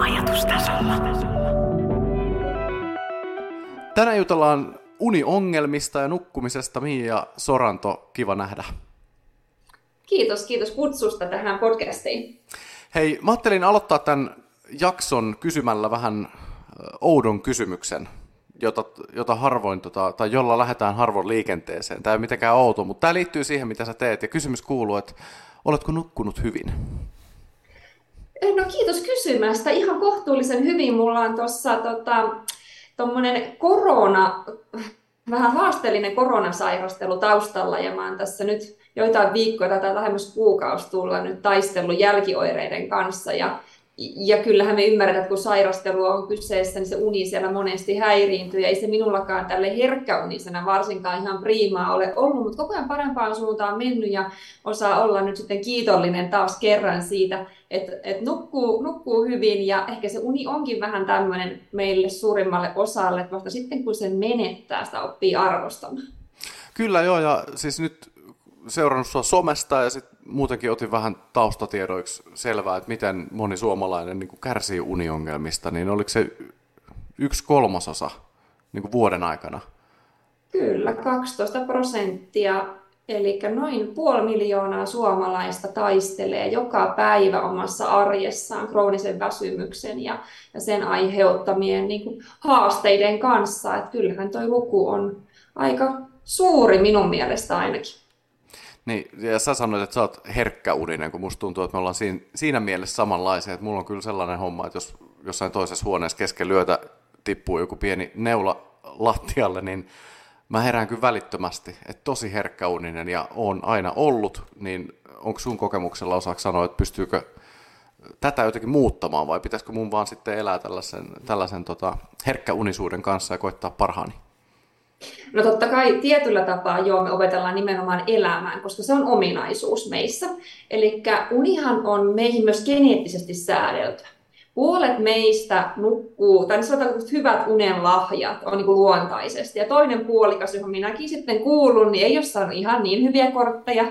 Ajatustasolla. Tänään jutellaan uniongelmista ja nukkumisesta. Mia Soranto, kiva nähdä. Kiitos, kiitos kutsusta tähän podcastiin. Hei, mä ajattelin aloittaa tämän jakson kysymällä vähän oudon kysymyksen, jota, jota harvoin, tota, tai jolla lähdetään harvoin liikenteeseen. Tämä ei ole mitenkään outo, mutta tämä liittyy siihen, mitä sä teet. Ja kysymys kuuluu, että oletko nukkunut hyvin? No kiitos kysymästä. Ihan kohtuullisen hyvin. Mulla on tuossa tota, korona, vähän haasteellinen koronasairastelu taustalla ja mä oon tässä nyt joitain viikkoja tai lähemmäs kuukausi tulla nyt taistellut jälkioireiden kanssa ja ja kyllähän me ymmärretään, että kun sairastelu on kyseessä, niin se uni siellä monesti häiriintyy. Ja ei se minullakaan tälle herkkäunisena varsinkaan ihan priimaa ole ollut, mutta koko ajan parempaan suuntaan mennyt ja osaa olla nyt sitten kiitollinen taas kerran siitä, että, että nukkuu, nukkuu hyvin. Ja ehkä se uni onkin vähän tämmöinen meille suurimmalle osalle, että vasta sitten kun sen menettää, sitä oppii arvostamaan. Kyllä joo, ja siis nyt seurannut sua somesta ja sitten muutenkin otin vähän taustatiedoiksi selvää, että miten moni suomalainen niin kuin kärsii uniongelmista, niin oliko se yksi kolmasosa niin kuin vuoden aikana? Kyllä, 12 prosenttia, eli noin puoli miljoonaa suomalaista taistelee joka päivä omassa arjessaan kroonisen väsymyksen ja, ja sen aiheuttamien niin kuin, haasteiden kanssa. Että kyllähän tuo luku on aika suuri minun mielestä ainakin. Niin, ja sä sanoit, että sä oot herkkäuninen, kun musta tuntuu, että me ollaan siinä, siinä mielessä samanlaisia, että mulla on kyllä sellainen homma, että jos jossain toisessa huoneessa kesken lyötä tippuu joku pieni neula lattialle, niin mä herään kyllä välittömästi, että tosi herkkäuninen ja on aina ollut, niin onko sun kokemuksella osaako sanoa, että pystyykö tätä jotenkin muuttamaan vai pitäisikö mun vaan sitten elää tällaisen, tällaisen tota, herkkäunisuuden kanssa ja koittaa parhaani? No totta kai tietyllä tapaa joo, me opetellaan nimenomaan elämään, koska se on ominaisuus meissä. Eli unihan on meihin myös geneettisesti säädelty. Puolet meistä nukkuu, tai niin sanotaan että hyvät unen lahjat on niin kuin luontaisesti. Ja toinen puolikas, johon minäkin sitten kuulun, niin ei ole saanut ihan niin hyviä kortteja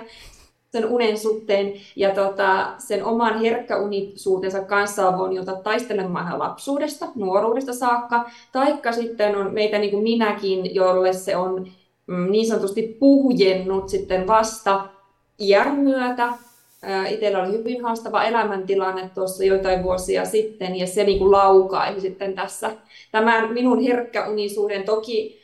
sen unen suhteen ja tota, sen oman herkkäunisuutensa kanssa on voinut joutua taistelemaan lapsuudesta, nuoruudesta saakka, taikka sitten on meitä niin kuin minäkin, jolle se on mm, niin sanotusti puhjennut sitten vasta iän myötä. Itsellä oli hyvin haastava elämäntilanne tuossa joitain vuosia sitten ja se niin kuin laukaisi sitten tässä tämän minun herkkäunisuuden. Toki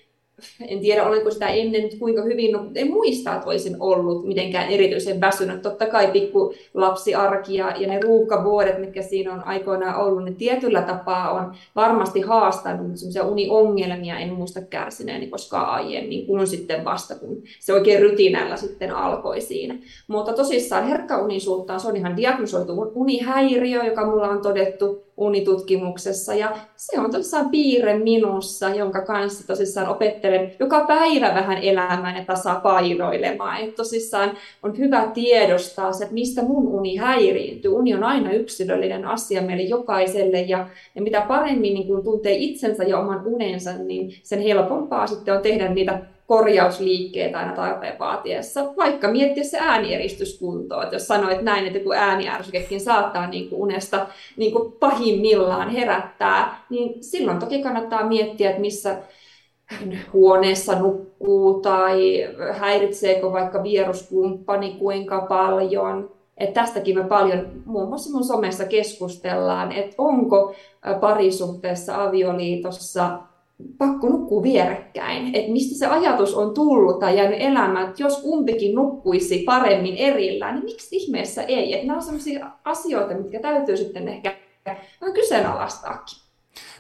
en tiedä olenko sitä ennen kuinka hyvin, no, en muista, että olisin ollut mitenkään erityisen väsynyt. Totta kai pikku lapsiarki ja, ja ne ruuhkavuodet, mitkä siinä on aikoinaan ollut, ne tietyllä tapaa on varmasti haastanut, mutta sellaisia uniongelmia en muista kärsineeni koskaan aiemmin, kun sitten vasta, kun se oikein rytinällä sitten alkoi siinä. Mutta tosissaan herkkäunisuutta se on ihan diagnosoitu unihäiriö, joka mulla on todettu unitutkimuksessa. Ja se on tosissaan piirre minussa, jonka kanssa tosissaan opettelen joka päivä vähän elämään ja tasapainoilemaan. Että tosissaan on hyvä tiedostaa se, että mistä mun uni häiriintyy. Uni on aina yksilöllinen asia meille jokaiselle ja, ja mitä paremmin niin kun tuntee itsensä ja oman unensa, niin sen helpompaa sitten on tehdä niitä korjausliikkeet aina tarpeen vaatiessa, vaikka miettiä se äänieristyskuntoa. Että jos sanoit näin, että kun ääniärsykekin saattaa niin kuin unesta niin kuin pahimmillaan herättää, niin silloin toki kannattaa miettiä, että missä huoneessa nukkuu tai häiritseekö vaikka vieruskumppani kuinka paljon. Et tästäkin me paljon muun muassa mun somessa keskustellaan, että onko parisuhteessa, avioliitossa pakko nukkua vierekkäin. Että mistä se ajatus on tullut tai jäänyt elämään, että jos kumpikin nukkuisi paremmin erillään, niin miksi ihmeessä ei? Että nämä on sellaisia asioita, mitkä täytyy sitten ehkä vähän kyseenalaistaakin.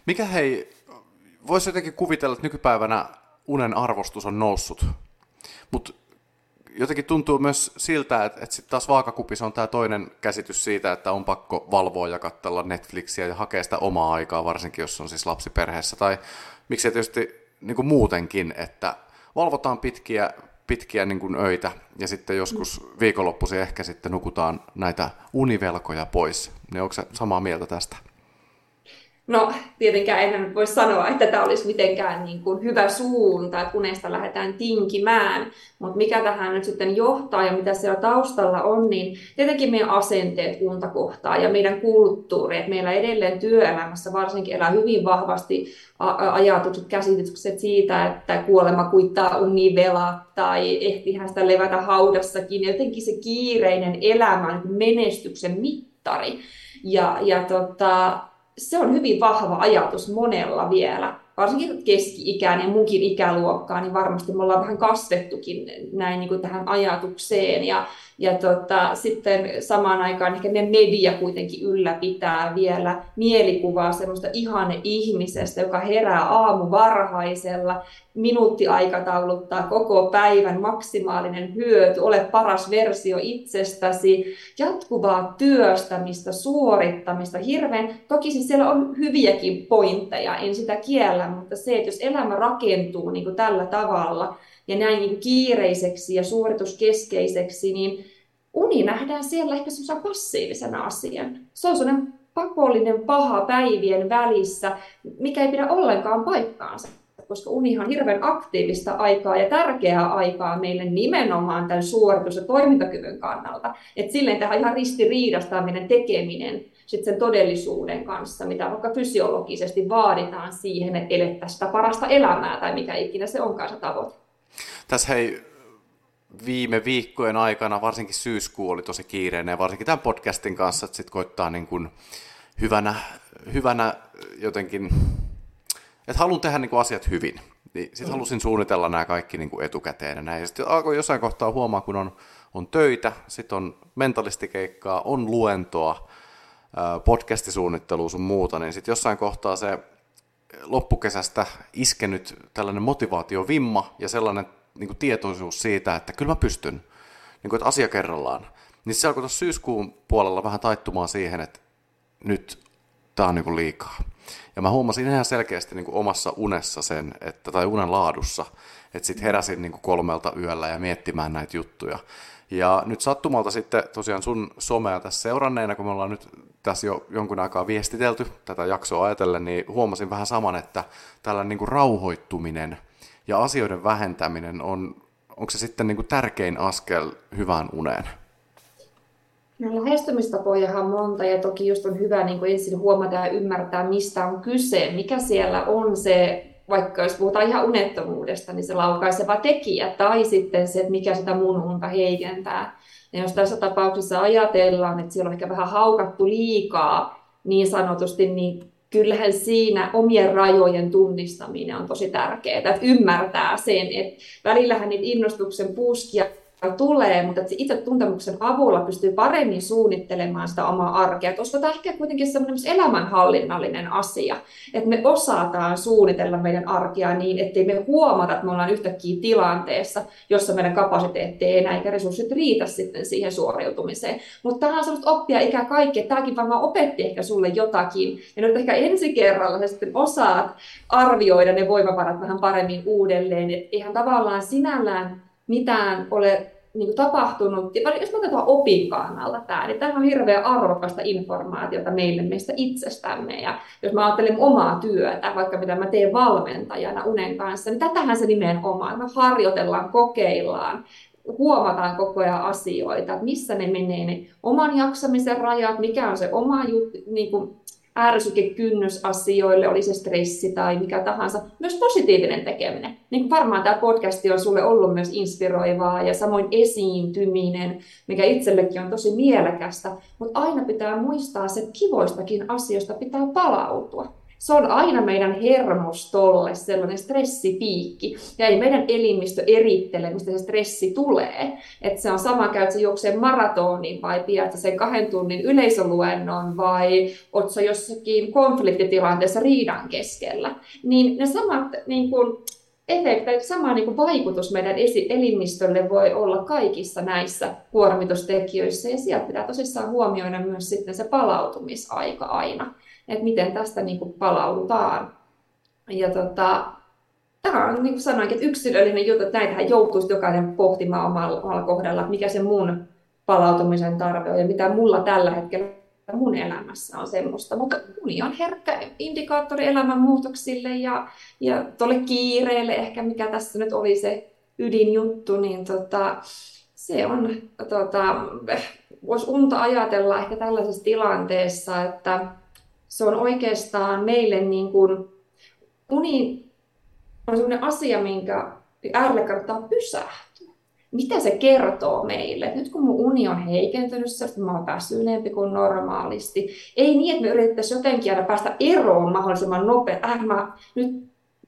Mikä hei, voisi jotenkin kuvitella, että nykypäivänä unen arvostus on noussut, mutta jotenkin tuntuu myös siltä, että, että sitten taas vaakakupissa on tämä toinen käsitys siitä, että on pakko valvoa ja katsella Netflixiä ja hakea sitä omaa aikaa, varsinkin jos on siis lapsiperheessä. Tai miksei tietysti niin kuin muutenkin, että valvotaan pitkiä, pitkiä niin kuin öitä ja sitten joskus viikonloppuisin ehkä sitten nukutaan näitä univelkoja pois. Niin onko se samaa mieltä tästä? No tietenkään en voi sanoa, että tämä olisi mitenkään niin kuin hyvä suunta, että unesta lähdetään tinkimään, mutta mikä tähän nyt sitten johtaa ja mitä siellä taustalla on, niin tietenkin meidän asenteet unta kohtaa ja meidän kulttuuri, että meillä edelleen työelämässä varsinkin elää hyvin vahvasti ajatukset, käsitykset siitä, että kuolema kuittaa univelat tai ehtihän sitä levätä haudassakin, jotenkin se kiireinen elämä on menestyksen mittari. Ja, ja tota, se on hyvin vahva ajatus monella vielä varsinkin keski-ikäinen ja munkin ikäluokkaa, niin varmasti me ollaan vähän kasvettukin näin niin kuin tähän ajatukseen. Ja, ja tota, sitten samaan aikaan ehkä ne media kuitenkin ylläpitää vielä mielikuvaa semmoista ihane ihmisestä, joka herää aamu varhaisella, minuuttiaikatauluttaa koko päivän maksimaalinen hyöty, ole paras versio itsestäsi, jatkuvaa työstämistä, suorittamista, hirveän, toki siis siellä on hyviäkin pointteja, en sitä kiellä, mutta se, että jos elämä rakentuu niin kuin tällä tavalla ja näin niin kiireiseksi ja suorituskeskeiseksi, niin uni nähdään siellä ehkä semmoisena passiivisena asian. Se on sellainen pakollinen paha päivien välissä, mikä ei pidä ollenkaan paikkaansa koska unihan on hirveän aktiivista aikaa ja tärkeää aikaa meille nimenomaan tämän suoritus- ja toimintakyvyn kannalta. Et silleen tähän ihan ristiriidasta meidän tekeminen sit sen todellisuuden kanssa, mitä vaikka fysiologisesti vaaditaan siihen, että elettäisiin sitä parasta elämää tai mikä ikinä se onkaan se tavoite. Tässä hei, viime viikkojen aikana, varsinkin syyskuu oli tosi kiireinen ja varsinkin tämän podcastin kanssa, että sitten koittaa niin kuin hyvänä, hyvänä jotenkin, että haluan tehdä niin kuin asiat hyvin. Niin sitten mm. halusin suunnitella nämä kaikki niin kuin etukäteen ja näin. Ja sitten alkoi jossain kohtaa huomaa, kun on, on töitä, sitten on mentalistikeikkaa, on luentoa, podcastisuunnittelua sun muuta, niin sitten jossain kohtaa se loppukesästä iskenyt tällainen motivaatiovimma ja sellainen niin kuin tietoisuus siitä, että kyllä mä pystyn, niin kuin, että asia kerrallaan. Niin se alkoi tuossa syyskuun puolella vähän taittumaan siihen, että nyt tämä on niin kuin liikaa. Ja mä huomasin ihan selkeästi niin kuin omassa unessa sen, että, tai unen laadussa, että sitten heräsin niin kuin kolmelta yöllä ja miettimään näitä juttuja. Ja nyt sattumalta sitten tosiaan sun somea tässä seuranneena, kun me ollaan nyt tässä jo jonkun aikaa viestitelty tätä jaksoa ajatellen, niin huomasin vähän saman, että tällainen niin kuin rauhoittuminen ja asioiden vähentäminen on, onko se sitten niin kuin tärkein askel hyvään uneen? No lähestymistapoja on monta ja toki just on hyvä niin kuin ensin huomata ja ymmärtää, mistä on kyse, mikä siellä on se vaikka jos puhutaan ihan unettomuudesta, niin se laukaiseva tekijä, tai sitten se, että mikä sitä mun unta heikentää. Ja jos tässä tapauksessa ajatellaan, että siellä on ehkä vähän haukattu liikaa niin sanotusti, niin kyllähän siinä omien rajojen tunnistaminen on tosi tärkeää, että ymmärtää sen, että välillähän niitä innostuksen puskia tulee, mutta että itse tuntemuksen avulla pystyy paremmin suunnittelemaan sitä omaa arkea, koska tämä on ehkä kuitenkin semmoinen elämänhallinnallinen asia, että me osataan suunnitella meidän arkea niin, ettei me huomata, että me ollaan yhtäkkiä tilanteessa, jossa meidän kapasiteetti ei enää eikä resurssit riitä sitten siihen suoriutumiseen. Mutta tämä on semmoista oppia ikä kaikki, että tämäkin varmaan opetti ehkä sulle jotakin, ja nyt ehkä ensi kerralla sä sitten osaat arvioida ne voimavarat vähän paremmin uudelleen, että eihän tavallaan sinällään mitään ole niin kuin tapahtunut, jos me otetaan opin kannalta tämä, niin tämä on hirveän arvokasta informaatiota meille meistä itsestämme. Ja jos mä ajattelen omaa työtä, vaikka mitä mä teen valmentajana unen kanssa, niin tätähän se nimenomaan. Me harjoitellaan, kokeillaan, huomataan koko ajan asioita, että missä ne menee ne oman jaksamisen rajat, mikä on se oma juttu, niin kuin ärsykekynnysasioille, oli se stressi tai mikä tahansa, myös positiivinen tekeminen. Niin kuin varmaan tämä podcast on sulle ollut myös inspiroivaa ja samoin esiintyminen, mikä itsellekin on tosi mielekästä, mutta aina pitää muistaa, että kivoistakin asioista pitää palautua se on aina meidän hermostolle sellainen stressipiikki. Ja ei meidän elimistö erittele, mistä se stressi tulee. Että se on sama, käyt se juokseen maratonin vai pidät sen kahden tunnin yleisöluennon vai oot jossakin konfliktitilanteessa riidan keskellä. Niin ne samat niin kun, efekti, sama niin kuin vaikutus meidän elimistölle voi olla kaikissa näissä kuormitustekijöissä. Ja sieltä pitää tosissaan huomioida myös sitten se palautumisaika aina, että miten tästä niin kuin palaudutaan. Ja tota, tämä on, niin kuin sanoinkin, että yksilöllinen juttu, että näitähän joutuisi jokainen pohtimaan omalla, omalla kohdalla, että mikä se mun palautumisen tarve on ja mitä mulla tällä hetkellä mun elämässä on semmoista, mutta uni on herkkä indikaattori elämänmuutoksille ja, ja tuolle kiireelle ehkä, mikä tässä nyt oli se ydinjuttu, niin tota, se on, tota, voisi unta ajatella ehkä tällaisessa tilanteessa, että se on oikeastaan meille niin kuin, uni on sellainen asia, minkä äärelle kannattaa pysähtyä mitä se kertoo meille? Nyt kun mun uni on heikentynyt, että mä oon väsyneempi kuin normaalisti. Ei niin, että me yritettäisiin jotenkin aina päästä eroon mahdollisimman nopeasti. Äh, mä nyt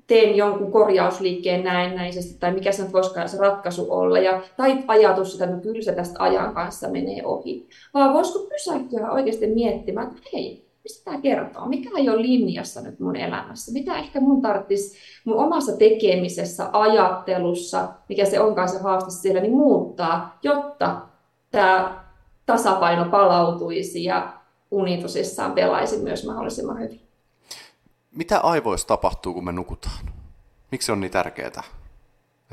teen jonkun korjausliikkeen näennäisesti, tai mikä se nyt voisikaan se ratkaisu olla, ja, tai ajatus sitä, että no kyllä se tästä ajan kanssa menee ohi. Vaan voisiko pysähtyä oikeasti miettimään, että hei, mistä tämä kertoo? Mikä ei ole linjassa nyt mun elämässä? Mitä ehkä mun tarvitsisi mun omassa tekemisessä, ajattelussa, mikä se onkaan se haaste siellä, niin muuttaa, jotta tämä tasapaino palautuisi ja uni tosissaan pelaisi myös mahdollisimman hyvin. Mitä aivoissa tapahtuu, kun me nukutaan? Miksi on niin tärkeää, että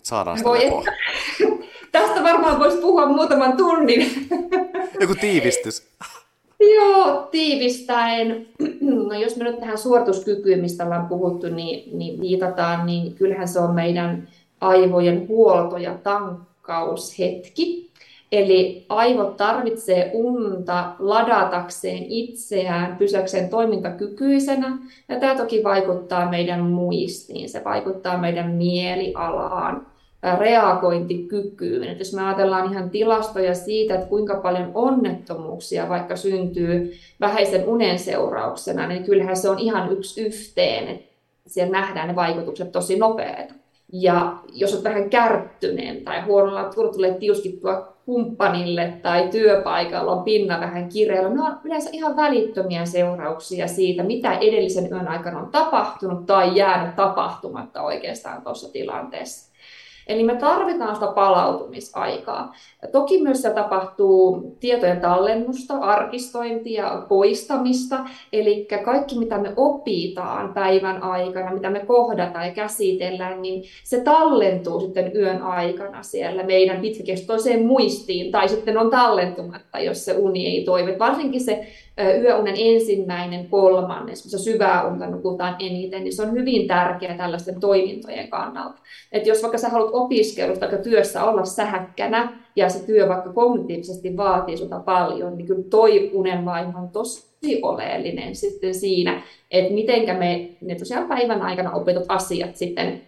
saadaan sitä Voi. Tästä varmaan voisi puhua muutaman tunnin. Joku tiivistys. Joo, tiivistäen, no jos me nyt tähän suorituskykyyn, mistä ollaan puhuttu, niin, niin viitataan, niin kyllähän se on meidän aivojen huolto- ja tankkaushetki. Eli aivot tarvitsee unta ladatakseen itseään, pysyäkseen toimintakykyisenä. Ja tämä toki vaikuttaa meidän muistiin, se vaikuttaa meidän mielialaan, reagointikykyyn. Että jos me ajatellaan ihan tilastoja siitä, että kuinka paljon onnettomuuksia vaikka syntyy vähäisen unen seurauksena, niin kyllähän se on ihan yksi yhteen. Että siellä nähdään ne vaikutukset tosi nopeita. Ja jos olet vähän kärttyneen tai huonolla tulee tiuskittua kumppanille tai työpaikalla on pinna vähän kireellä, ne on yleensä ihan välittömiä seurauksia siitä, mitä edellisen yön aikana on tapahtunut tai jäänyt tapahtumatta oikeastaan tuossa tilanteessa. Eli me tarvitaan sitä palautumisaikaa. Ja toki myös se tapahtuu tietojen tallennusta, arkistointia, poistamista, eli kaikki mitä me opitaan päivän aikana, mitä me kohdataan ja käsitellään, niin se tallentuu sitten yön aikana siellä meidän pitkäkestoiseen muistiin, tai sitten on tallentumatta, jos se uni ei toimi. Varsinkin se yöunen ensimmäinen kolmannes, missä syvää unta nukutaan eniten, niin se on hyvin tärkeä tällaisten toimintojen kannalta. Että jos vaikka sä haluat opiskelusta tai työssä olla sähäkkänä, ja se työ vaikka kognitiivisesti vaatii sulta paljon, niin kyllä toi unenvaihe on tosi oleellinen sitten siinä, että mitenkä me ne tosiaan päivän aikana opetut asiat sitten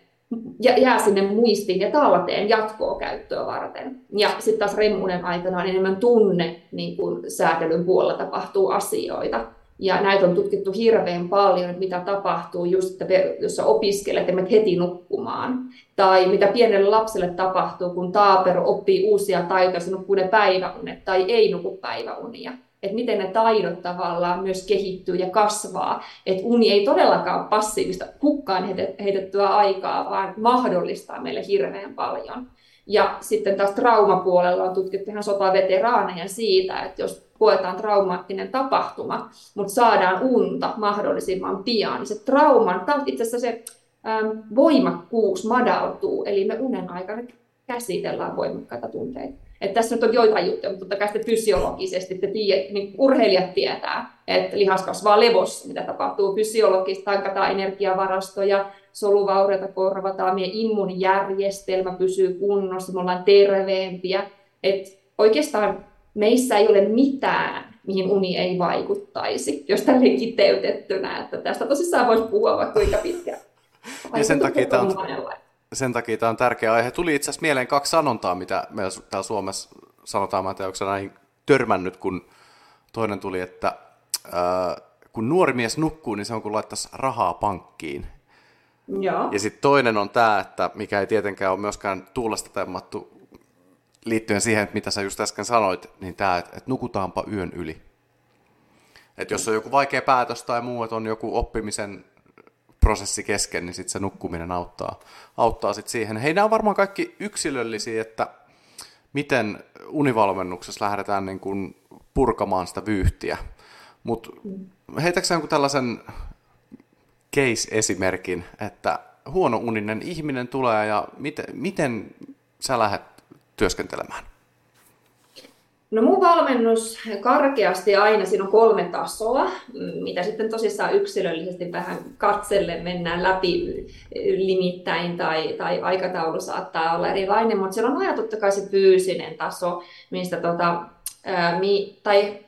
jää sinne muistiin ja talteen jatkoa käyttöä varten. Ja sitten taas remmunen aikana on enemmän tunne, niin kuin säätelyn puolella tapahtuu asioita. Ja näitä on tutkittu hirveän paljon, että mitä tapahtuu just, että jos sä opiskelet ja menet heti nukkumaan. Tai mitä pienelle lapselle tapahtuu, kun taapero oppii uusia taitoja, se nukkuu ne päiväunet tai ei nuku päiväunia että miten ne taidot tavallaan myös kehittyy ja kasvaa. Että uni ei todellakaan ole passiivista hukkaan heitettyä aikaa, vaan mahdollistaa meille hirveän paljon. Ja sitten taas traumapuolella on tutkittu ihan sotaveteraaneja siitä, että jos koetaan traumaattinen tapahtuma, mutta saadaan unta mahdollisimman pian, niin se trauman, itse asiassa se voimakkuus madaltuu, eli me unen aikana käsitellään voimakkaita tunteita. Että tässä nyt on joitain juttuja, mutta totta kai sitten fysiologisesti, että tiedät, niin urheilijat tietää, että lihas kasvaa levossa, mitä tapahtuu fysiologisesti, tankataan energiavarastoja, soluvaurioita korvataan, meidän immunijärjestelmä pysyy kunnossa, me ollaan terveempiä. Että oikeastaan meissä ei ole mitään, mihin uni ei vaikuttaisi, jos tälleen kiteytettynä, että tästä tosissaan voisi puhua vaikka kuinka pitkään. Ja sen takia tämä on, sen takia tämä on tärkeä aihe. Tuli itse asiassa mieleen kaksi sanontaa, mitä meillä täällä Suomessa sanotaan, mä en tiedä, onko näihin törmännyt, kun toinen tuli, että äh, kun nuori mies nukkuu, niin se on kuin laittaisi rahaa pankkiin. Joo. Ja sitten toinen on tämä, että mikä ei tietenkään ole myöskään tuulesta temmattu liittyen siihen, että mitä sä just äsken sanoit, niin tämä, että, että nukutaanpa yön yli. Että jos on joku vaikea päätös tai muu, että on joku oppimisen prosessi kesken, niin sitten se nukkuminen auttaa, auttaa sit siihen. Hei, nämä on varmaan kaikki yksilöllisiä, että miten univalmennuksessa lähdetään niin kuin purkamaan sitä vyyhtiä. Mutta heitäksä jonkun tällaisen case-esimerkin, että huono uninen ihminen tulee ja miten, miten sä lähdet työskentelemään? No mun valmennus karkeasti aina, siinä on kolme tasoa, mitä sitten tosissaan yksilöllisesti vähän katselle mennään läpi limittäin tai, tai aikataulu saattaa olla erilainen, mutta siellä on aina totta kai se fyysinen taso, mistä tota, ää, mi, tai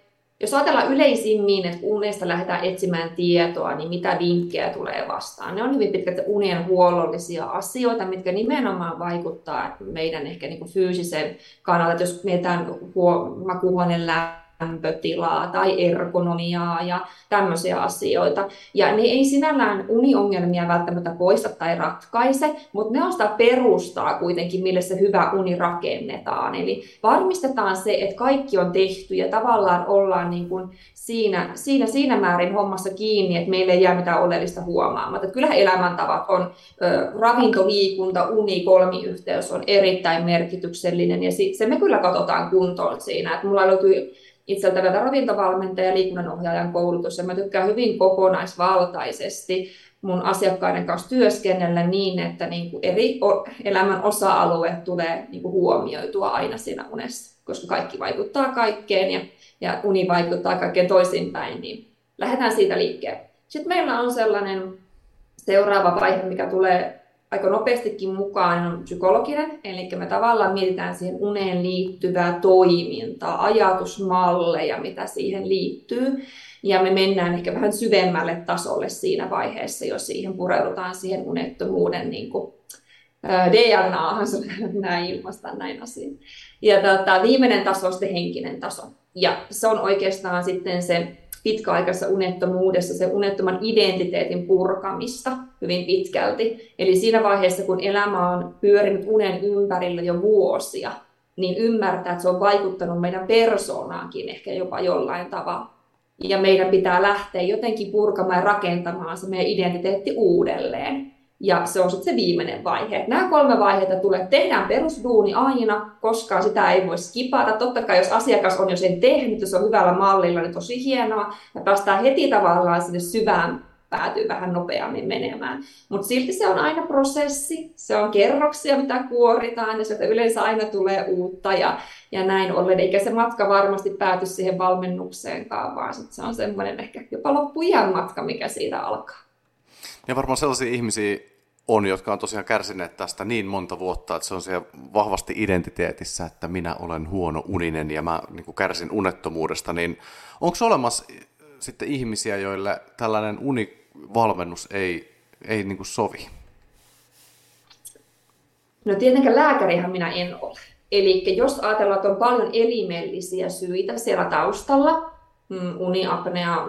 jos ajatellaan yleisimmin, että unesta lähdetään etsimään tietoa, niin mitä vinkkejä tulee vastaan? Ne on hyvin pitkälti unien huollollisia asioita, mitkä nimenomaan vaikuttaa meidän ehkä niin kuin fyysisen kannalta. Että jos mietitään huo- makuuhuoneen lämpötilaa tai ergonomiaa ja tämmöisiä asioita. Ja ne ei sinällään uniongelmia välttämättä poista tai ratkaise, mutta ne on sitä perustaa kuitenkin, mille se hyvä uni rakennetaan. Eli varmistetaan se, että kaikki on tehty ja tavallaan ollaan niin kuin siinä, siinä, siinä määrin hommassa kiinni, että meille ei jää mitään oleellista huomaamatta. Että kyllähän elämäntavat on ö, ravinto, liikunta, uni, kolmiyhteys on erittäin merkityksellinen ja se me kyllä katsotaan kuntoon siinä. Että mulla löytyy itseltä vielä ravintovalmentaja ja liikunnanohjaajan koulutus, ja mä tykkään hyvin kokonaisvaltaisesti mun asiakkaiden kanssa työskennellä niin, että niin kuin eri elämän osa-alue tulee niin kuin huomioitua aina siinä unessa, koska kaikki vaikuttaa kaikkeen ja, ja uni vaikuttaa kaikkeen toisinpäin, niin lähdetään siitä liikkeelle. Sitten meillä on sellainen seuraava vaihe, mikä tulee aika nopeastikin mukaan on psykologinen, eli me tavallaan mietitään siihen uneen liittyvää toimintaa, ajatusmalleja, mitä siihen liittyy. Ja me mennään ehkä vähän syvemmälle tasolle siinä vaiheessa, jos siihen pureudutaan siihen unettomuuden niin kuin, DNAhan, näin ilmaista näin asiin. Ja tota, viimeinen taso on sitten henkinen taso. Ja se on oikeastaan sitten se pitkäaikaisessa unettomuudessa se unettoman identiteetin purkamista hyvin pitkälti. Eli siinä vaiheessa, kun elämä on pyörinyt unen ympärillä jo vuosia, niin ymmärtää, että se on vaikuttanut meidän persoonaankin ehkä jopa jollain tavalla. Ja meidän pitää lähteä jotenkin purkamaan ja rakentamaan se meidän identiteetti uudelleen. Ja se on sitten se viimeinen vaihe. Nämä kolme vaihetta tulee. Tehdään perusduuni aina, koska sitä ei voi skipata. Totta kai jos asiakas on jo sen tehnyt, jos on hyvällä mallilla, niin tosi hienoa. Ja päästään heti tavallaan sinne syvään päätyy vähän nopeammin menemään. Mutta silti se on aina prosessi, se on kerroksia, mitä kuoritaan, ja sieltä yleensä aina tulee uutta ja, ja näin ollen. Eikä se matka varmasti pääty siihen valmennukseenkaan, vaan sit se on semmoinen ehkä jopa loppuihan matka, mikä siitä alkaa. Ja varmaan sellaisia ihmisiä on, jotka on tosiaan kärsineet tästä niin monta vuotta, että se on siellä vahvasti identiteetissä, että minä olen huono uninen ja mä niin kärsin unettomuudesta, niin onko olemassa sitten ihmisiä, joille tällainen univalmennus ei, ei niin sovi? No tietenkään lääkärihän minä en ole. Eli jos ajatellaan, että on paljon elimellisiä syitä siellä taustalla, mm, uniapnea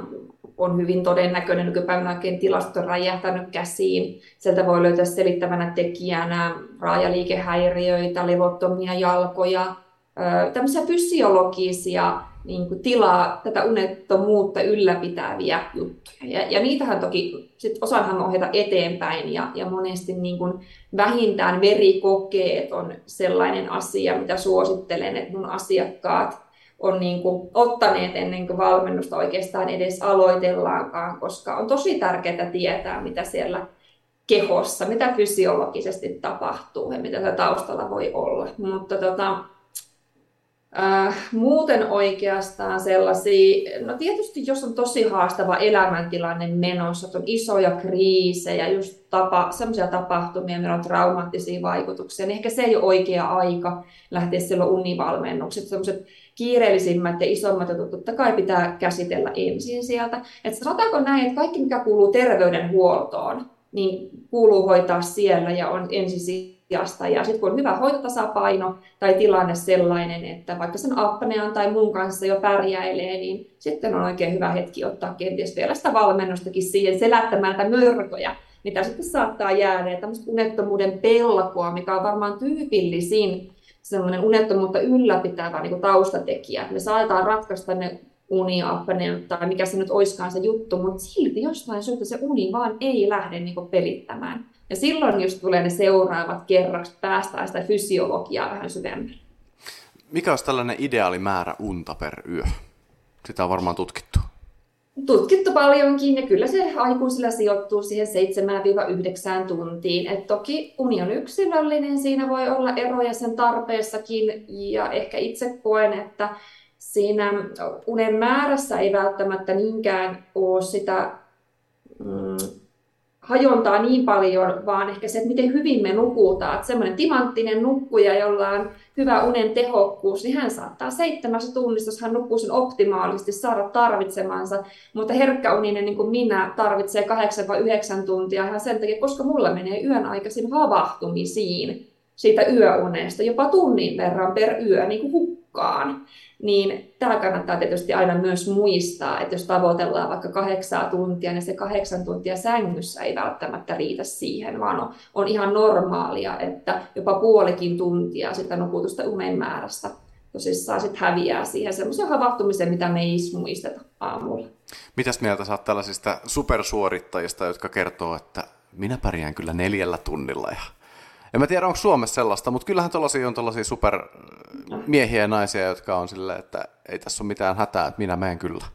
on hyvin todennäköinen. Nykypäivänä oikein tilastot on räjähtänyt käsiin. Sieltä voi löytää selittävänä tekijänä raajaliikehäiriöitä, levottomia jalkoja, tämmöisiä fysiologisia niin kuin tilaa tätä unettomuutta ylläpitäviä juttuja. Ja, ja niitähän toki sit osanhan ohjata eteenpäin ja, ja monesti niin kuin vähintään verikokeet on sellainen asia, mitä suosittelen, että mun asiakkaat on niin kuin ottaneet ennen kuin valmennusta oikeastaan edes aloitellaankaan, koska on tosi tärkeää tietää, mitä siellä kehossa, mitä fysiologisesti tapahtuu ja mitä taustalla voi olla. Mutta tota, äh, muuten oikeastaan sellaisia, no tietysti jos on tosi haastava elämäntilanne menossa, että on isoja kriisejä, just tapa, sellaisia tapahtumia, meillä on traumaattisia vaikutuksia, niin ehkä se ei ole oikea aika lähteä silloin univalmennukset, sellaiset kiireellisimmät ja isommat jutut totta kai pitää käsitellä ensin sieltä. Että sanotaanko näin, että kaikki mikä kuuluu terveydenhuoltoon, niin kuuluu hoitaa siellä ja on ensisijasta. Ja sitten kun on hyvä hoitotasapaino tai tilanne sellainen, että vaikka sen apnean tai muun kanssa jo pärjäilee, niin sitten on oikein hyvä hetki ottaa kenties vielä sitä valmennustakin siihen selättämään näitä mörköjä, mitä sitten saattaa jäädä. Ja tämmöistä unettomuuden pelkoa, mikä on varmaan tyypillisin semmoinen unettomuutta ylläpitävä niin kuin taustatekijä. Me saadaan ratkaista ne uniapnea tai mikä se nyt oiskaan se juttu, mutta silti jostain syystä se uni vaan ei lähde niin pelittämään. Ja silloin just tulee ne seuraavat kerrokset, päästään sitä fysiologiaa vähän syvemmälle. Mikä olisi tällainen ideaali määrä unta per yö? Sitä on varmaan tutkittu. Tutkittu paljonkin ja kyllä se aikuisilla sijoittuu siihen 7-9 tuntiin. Et toki uni on yksilöllinen, siinä voi olla eroja sen tarpeessakin ja ehkä itse koen, että siinä unen määrässä ei välttämättä niinkään ole sitä mm, hajontaa niin paljon, vaan ehkä se, että miten hyvin me nukutaan. Että semmoinen timanttinen nukkuja, jolla on hyvä unen tehokkuus, niin hän saattaa seitsemässä tunnissa, jos hän nukkuu sen optimaalisesti, saada tarvitsemansa. Mutta herkkäuninen, niin kuin minä, tarvitsee kahdeksan vai yhdeksän tuntia ihan sen takia, koska mulla menee yön aikaisin havahtumisiin siitä yöunesta, jopa tunnin verran per yö niin kuin hukkaan niin tämä kannattaa tietysti aina myös muistaa, että jos tavoitellaan vaikka kahdeksaa tuntia, niin se kahdeksan tuntia sängyssä ei välttämättä riitä siihen, vaan on, on ihan normaalia, että jopa puolikin tuntia sitä nukutusta unen määrästä tosissaan sit häviää siihen semmoisen havahtumiseen, mitä me ei muisteta aamulla. Mitäs mieltä saat tällaisista supersuorittajista, jotka kertoo, että minä pärjään kyllä neljällä tunnilla ja en mä tiedä, onko Suomessa sellaista, mutta kyllähän tuollaisia on tuollaisia supermiehiä ja naisia, jotka on silleen, että ei tässä ole mitään hätää, että minä menen kyllä.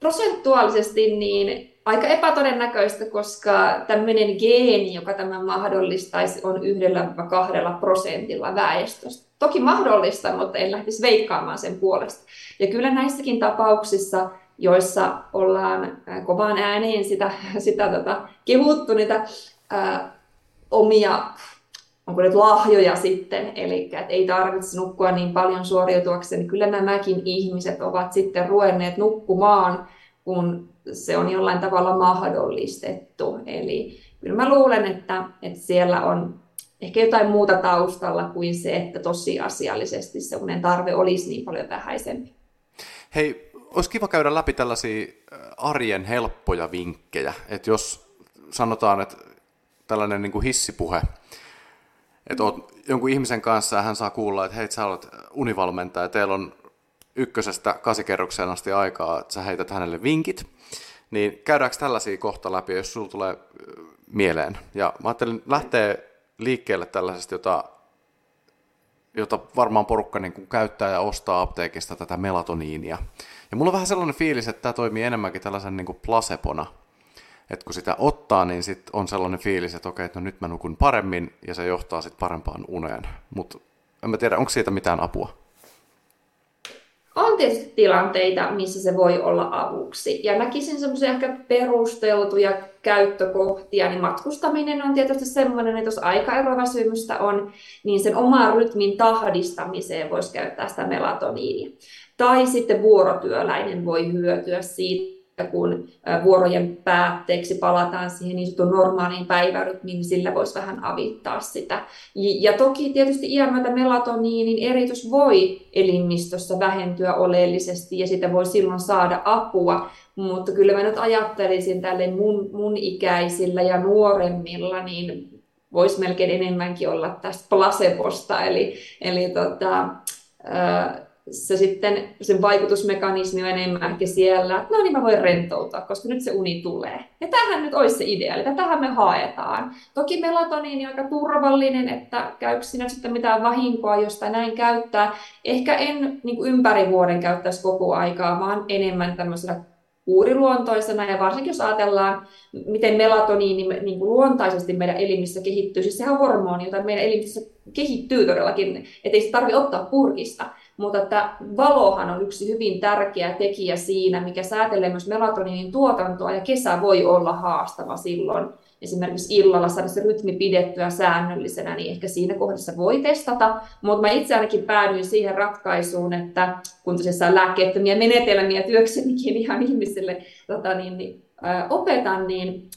Prosentuaalisesti niin aika epätodennäköistä, koska tämmöinen geeni, joka tämän mahdollistaisi, on yhdellä vai kahdella prosentilla väestöstä. Toki mahdollista, mutta en lähtisi veikkaamaan sen puolesta. Ja kyllä näissäkin tapauksissa, joissa ollaan kovaan ääneen sitä, sitä tota, kehuttu niitä ää, omia onko nyt lahjoja sitten, eli että ei tarvitse nukkua niin paljon suoriutuakseen, niin kyllä nämäkin ihmiset ovat sitten ruenneet nukkumaan, kun se on jollain tavalla mahdollistettu. Eli kyllä mä luulen, että, että siellä on ehkä jotain muuta taustalla kuin se, että tosiasiallisesti se unen tarve olisi niin paljon vähäisempi. Hei, olisi kiva käydä läpi tällaisia arjen helppoja vinkkejä, että jos sanotaan, että tällainen niin kuin hissipuhe, että oot jonkun ihmisen kanssa ja hän saa kuulla, että hei, sä olet univalmentaja, teillä on ykkösestä kasikerrokseen asti aikaa, että sä heität hänelle vinkit, niin käydäänkö tällaisia kohta läpi, jos sulla tulee mieleen. Ja mä ajattelin lähteä liikkeelle tällaisesta, jota, jota varmaan porukka niin kuin käyttää ja ostaa apteekista tätä melatoniinia. Ja mulla on vähän sellainen fiilis, että tämä toimii enemmänkin tällaisen niin kuin placebona – että kun sitä ottaa, niin sit on sellainen fiilis, että okei, no nyt mä nukun paremmin ja se johtaa sitten parempaan uneen. Mutta en mä tiedä, onko siitä mitään apua? On tietysti tilanteita, missä se voi olla avuksi. Ja näkisin semmoisia ehkä perusteltuja käyttökohtia, niin matkustaminen on tietysti semmoinen, että jos aikaeroväsymystä on, niin sen oman rytmin tahdistamiseen voisi käyttää sitä melatoniinia. Tai sitten vuorotyöläinen voi hyötyä siitä, kun vuorojen päätteeksi palataan siihen niin sanotun normaaliin päivärytmiin, niin sillä voisi vähän avittaa sitä. Ja toki tietysti iän myötä melatoniinin eritys voi elimistössä vähentyä oleellisesti ja sitä voi silloin saada apua, mutta kyllä mä nyt ajattelisin tälle mun, mun ikäisillä ja nuoremmilla, niin voisi melkein enemmänkin olla tästä placebosta, eli, eli tota, se sitten, sen vaikutusmekanismi on enemmän ehkä siellä, että no niin mä voin rentoutua, koska nyt se uni tulee. Ja tähän nyt olisi se idea, eli tähän me haetaan. Toki melatoniini on aika turvallinen, että käykö siinä sitten mitään vahinkoa, josta näin käyttää. Ehkä en niin kuin ympäri vuoden käyttäisi koko aikaa, vaan enemmän tämmöisellä kuuriluontoisena ja varsinkin jos ajatellaan, miten melatoniini niin kuin luontaisesti meidän elimissä kehittyy, siis sehän on hormoni, jota meidän elimissä kehittyy todellakin, ettei se tarvitse ottaa purkista, mutta että valohan on yksi hyvin tärkeä tekijä siinä, mikä säätelee myös melatoniinin tuotantoa ja kesä voi olla haastava silloin. Esimerkiksi illalla saada se rytmi pidettyä säännöllisenä, niin ehkä siinä kohdassa voi testata. Mutta mä itse ainakin päädyin siihen ratkaisuun, että kun tosissaan lääkkeettömiä menetelmiä työksenikin ihan ihmisille tota niin, niin, ö, opetan, niin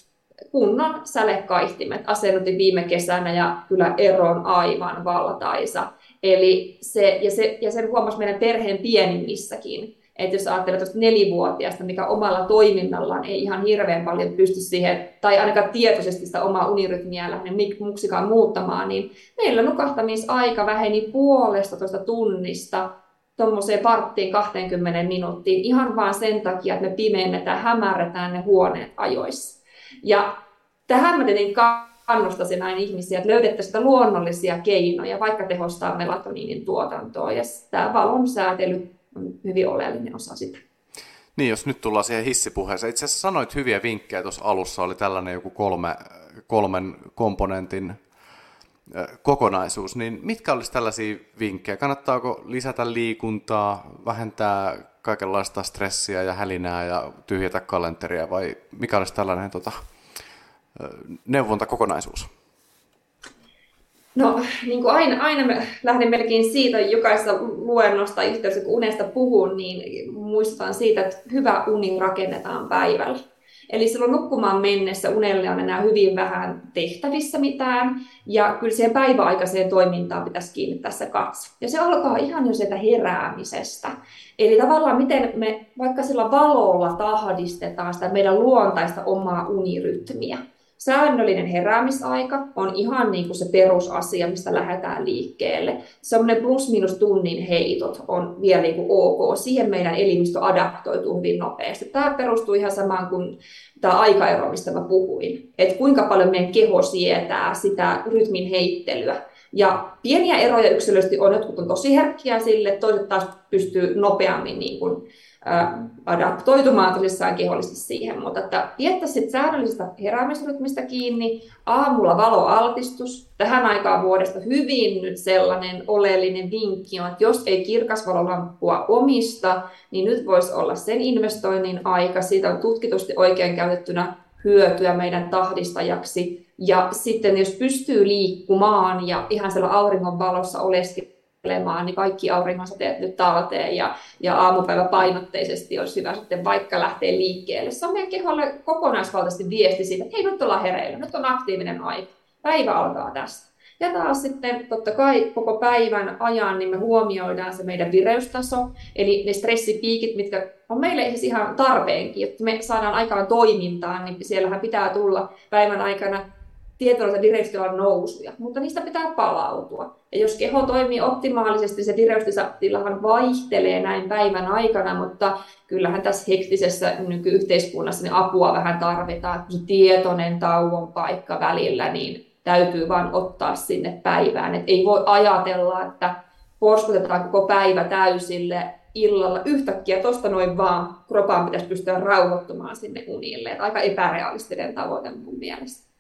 kunnon sälekaihtimet asennutin viime kesänä ja kyllä ero on aivan valtaisa. Eli se, ja, se, ja sen huomasi meidän perheen pienimmissäkin. Että jos ajattelee tuosta nelivuotiaasta, mikä omalla toiminnallaan ei ihan hirveän paljon pysty siihen, tai ainakaan tietoisesti sitä omaa unirytmiä lähde muksikaan muuttamaan, niin meillä nukahtamisaika väheni puolesta tuosta tunnista tuommoiseen parttiin 20 minuuttiin ihan vaan sen takia, että me pimennetään, hämärretään ne huoneet ajoissa. Ja tähän mä tietenkin kannustaisin näin ihmisiä, että löydettäisiin luonnollisia keinoja, vaikka tehostaa melatoniinin tuotantoa. Ja tämä valon säätely on hyvin oleellinen osa sitä. Niin, jos nyt tullaan siihen hissipuheeseen. Itse asiassa sanoit hyviä vinkkejä tuossa alussa, oli tällainen joku kolme, kolmen komponentin kokonaisuus, niin mitkä olisi tällaisia vinkkejä? Kannattaako lisätä liikuntaa, vähentää kaikenlaista stressiä ja hälinää ja tyhjätä kalenteria vai mikä olisi tällainen tota, neuvontakokonaisuus? No, niin kuin aina, aina mä lähden melkein siitä, jokaisessa luennosta yhteydessä, kun unesta puhun, niin muistutan siitä, että hyvä uni rakennetaan päivällä. Eli silloin nukkumaan mennessä unelle on enää hyvin vähän tehtävissä mitään, ja kyllä siihen päiväaikaiseen toimintaan pitäisi kiinnittää se katse. Ja se alkaa ihan jo sieltä heräämisestä. Eli tavallaan miten me vaikka sillä valolla tahdistetaan sitä meidän luontaista omaa unirytmiä. Säännöllinen heräämisaika on ihan niin kuin se perusasia, mistä lähdetään liikkeelle. Semmoinen plus-minus tunnin heitot on vielä niin kuin ok. Siihen meidän elimistö adaptoituu hyvin nopeasti. Tämä perustuu ihan samaan kuin tämä aikaero, mistä mä puhuin. Että kuinka paljon meidän keho sietää sitä rytmin heittelyä. Ja pieniä eroja yksilöllisesti on, jotkut on tosi herkkiä sille, toiset taas pystyy nopeammin niin kuin adaptoitumaan tosissaan kehollisesti siihen, mutta että piettäisiin säännöllisestä heräämisrytmistä kiinni, aamulla valoaltistus, tähän aikaan vuodesta hyvin nyt sellainen oleellinen vinkki on, että jos ei kirkasvalolamppua omista, niin nyt voisi olla sen investoinnin aika, siitä on tutkitusti oikein käytettynä hyötyä meidän tahdistajaksi, ja sitten jos pystyy liikkumaan ja ihan siellä auringon valossa niin kaikki auringonsateet nyt talteen ja, ja aamupäivä painotteisesti olisi hyvä sitten vaikka lähteä liikkeelle. Se on meidän keholle kokonaisvaltaisesti viesti siitä, että hei nyt ollaan hereillä, nyt on aktiivinen aika. Päivä alkaa tästä. Ja taas sitten totta kai koko päivän ajan niin me huomioidaan se meidän vireystaso, eli ne stressipiikit, mitkä on meille siis ihan tarpeenkin, että me saadaan aikaan toimintaan, niin siellähän pitää tulla päivän aikana tietynlaisia vireystilan nousuja, mutta niistä pitää palautua. Ja jos keho toimii optimaalisesti, se vireystilahan vaihtelee näin päivän aikana, mutta kyllähän tässä hektisessä nykyyhteiskunnassa niin apua vähän tarvitaan, se tietoinen tauon paikka välillä, niin täytyy vaan ottaa sinne päivään. Et ei voi ajatella, että porskutetaan koko päivä täysille illalla yhtäkkiä tuosta noin vaan kropaan pitäisi pystyä rauhoittumaan sinne unille. Et aika epärealistinen tavoite mun mielestä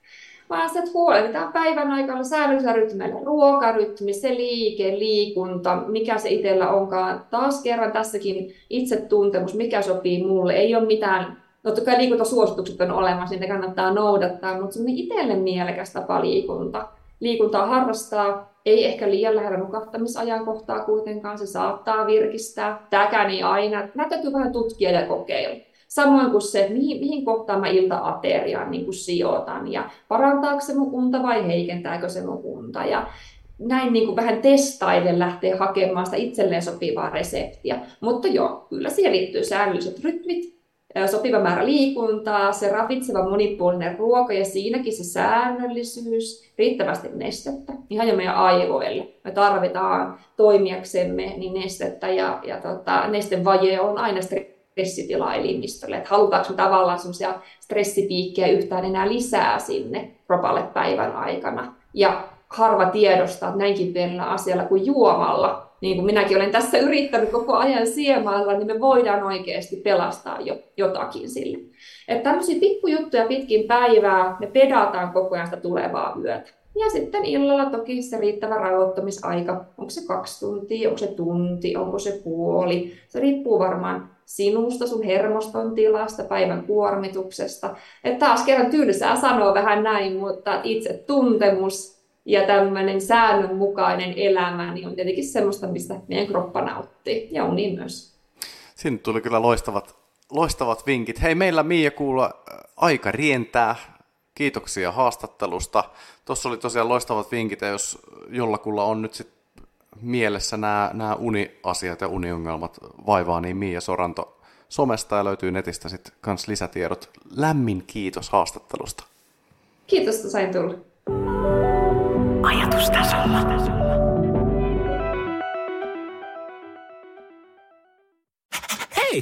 vaan se, että huolehditaan päivän aikana säännöllisellä rytmillä. Ruokarytmi, se liike, liikunta, mikä se itsellä onkaan. Taas kerran tässäkin itsetuntemus, mikä sopii mulle. Ei ole mitään, no totta kai liikuntasuositukset on olemassa, niitä kannattaa noudattaa, mutta semmoinen itselle mielekäs tapa liikunta. Liikuntaa harrastaa, ei ehkä liian lähellä nukahtamisajankohtaa kuitenkaan, se saattaa virkistää. Tämäkään ei aina, näitä täytyy vähän tutkia ja kokeilla. Samoin kuin se, että mihin, mihin kohtaan mä ilta-ateriaan niin kuin sijoitan ja parantaako se mun unta vai heikentääkö se mun unta. Ja näin niin kuin vähän testaiden lähtee hakemaan sitä itselleen sopivaa reseptiä. Mutta joo, kyllä siihen liittyy säännölliset rytmit, sopiva määrä liikuntaa, se ravitseva monipuolinen ruoka ja siinäkin se säännöllisyys, riittävästi nestettä, ihan jo meidän aivoille. Me tarvitaan toimijaksemme niin nestettä ja, ja tota, nestevaje on aina stressitila elimistölle. Että halutaanko me tavallaan semmoisia stressipiikkejä yhtään enää lisää sinne kropalle päivän aikana. Ja harva tiedostaa, että näinkin pienellä asialla kuin juomalla, niin kuin minäkin olen tässä yrittänyt koko ajan siemailla, niin me voidaan oikeasti pelastaa jo jotakin sille. Että tämmöisiä pikkujuttuja pitkin päivää, me pedataan koko ajan sitä tulevaa yötä. Ja sitten illalla toki se riittävä rauhoittamisaika. Onko se kaksi tuntia, onko se tunti, onko se puoli. Se riippuu varmaan sinusta, sun hermoston tilasta, päivän kuormituksesta. Että taas kerran tylsää sanoa vähän näin, mutta itse tuntemus ja tämmöinen säännönmukainen elämä niin on tietenkin semmoista, mistä meidän kroppa nauttii ja uni myös. Sinne tuli kyllä loistavat, loistavat vinkit. Hei, meillä Miia kuulla äh, aika rientää. Kiitoksia haastattelusta. Tuossa oli tosiaan loistavat vinkit, ja jos jollakulla on nyt sitten mielessä nämä, nämä uniasiat ja uniongelmat vaivaa, niin Miia Soranto somesta ja löytyy netistä sitten kans lisätiedot. Lämmin kiitos haastattelusta. Kiitos, että sain tulla. Ajatustasolla. Hei,